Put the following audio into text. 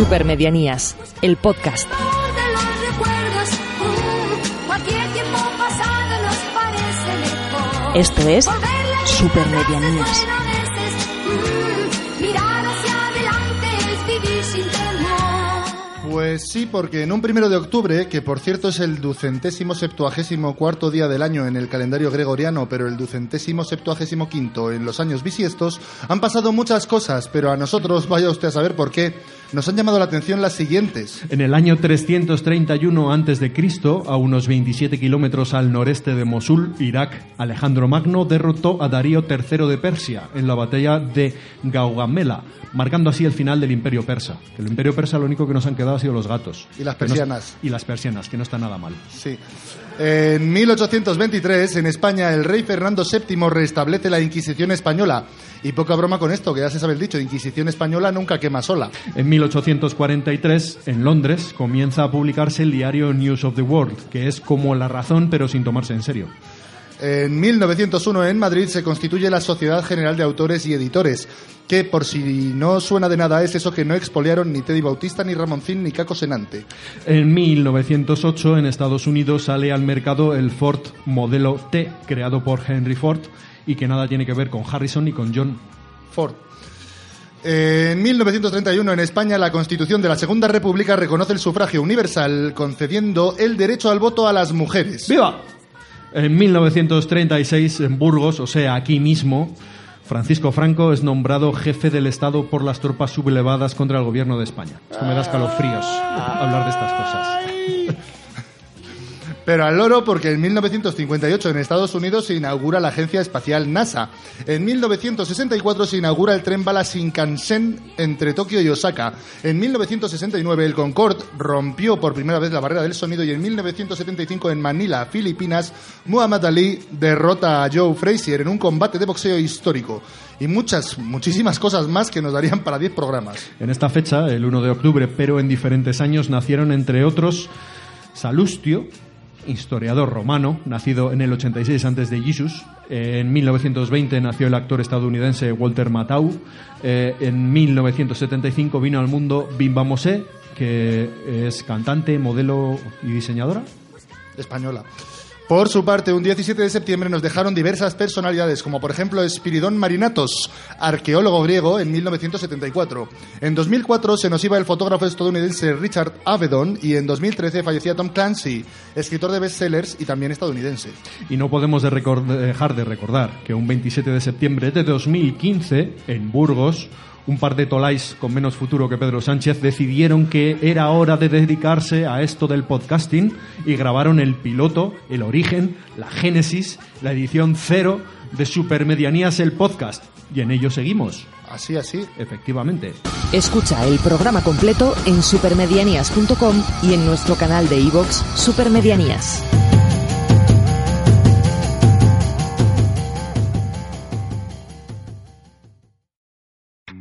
Supermedianías, el podcast. de los recuerdos, Pues sí, porque en un primero de octubre, que por cierto es el ducentésimo septuagésimo cuarto día del año en el calendario gregoriano, pero el ducentésimo septuagésimo quinto en los años bisiestos, han pasado muchas cosas, pero a nosotros, vaya usted a saber por qué, nos han llamado la atención las siguientes. En el año 331 a.C., a unos 27 kilómetros al noreste de Mosul, Irak, Alejandro Magno derrotó a Darío III de Persia en la batalla de Gaugamela, marcando así el final del imperio persa. El imperio persa lo único que nos han quedado sido los gatos. Y las no- persianas. y las persianas, que no está nada mal. Sí. En 1823, en España, el rey Fernando VII restablece la Inquisición española. Y poca broma con esto, que ya se sabe el dicho, Inquisición española nunca quema sola. En 1843, en Londres, comienza a publicarse el diario News of the World, que es como la razón pero sin tomarse en serio. En 1901 en Madrid se constituye la Sociedad General de Autores y Editores, que por si no suena de nada es eso que no expoliaron ni Teddy Bautista, ni Ramoncín, ni Caco Senante. En 1908 en Estados Unidos sale al mercado el Ford modelo T, creado por Henry Ford y que nada tiene que ver con Harrison ni con John. Ford. En 1931 en España la Constitución de la Segunda República reconoce el sufragio universal, concediendo el derecho al voto a las mujeres. ¡Viva! En 1936 en Burgos, o sea, aquí mismo, Francisco Franco es nombrado jefe del Estado por las tropas sublevadas contra el gobierno de España. Es que me da escalofríos hablar de estas cosas. Pero al loro porque en 1958 en Estados Unidos se inaugura la agencia espacial NASA. En 1964 se inaugura el tren bala Shinkansen entre Tokio y Osaka. En 1969 el Concorde rompió por primera vez la barrera del sonido y en 1975 en Manila, Filipinas, Muhammad Ali derrota a Joe Frazier en un combate de boxeo histórico. Y muchas, muchísimas cosas más que nos darían para 10 programas. En esta fecha, el 1 de octubre, pero en diferentes años, nacieron entre otros Salustio, historiador romano, nacido en el 86 antes de Jesus. En 1920 nació el actor estadounidense Walter Matthau. Eh, en 1975 vino al mundo Bimba Mosé, que es cantante, modelo y diseñadora. española. Por su parte, un 17 de septiembre nos dejaron diversas personalidades, como por ejemplo Espiridón Marinatos, arqueólogo griego, en 1974. En 2004 se nos iba el fotógrafo estadounidense Richard Avedon y en 2013 fallecía Tom Clancy, escritor de bestsellers y también estadounidense. Y no podemos dejar de recordar que un 27 de septiembre de 2015, en Burgos, un par de tolais con menos futuro que Pedro Sánchez decidieron que era hora de dedicarse a esto del podcasting y grabaron el piloto, el origen, la génesis, la edición cero de Supermedianías el podcast. Y en ello seguimos, Así, así. efectivamente. Escucha el programa completo en supermedianías.com y en nuestro canal de iVoox Supermedianías.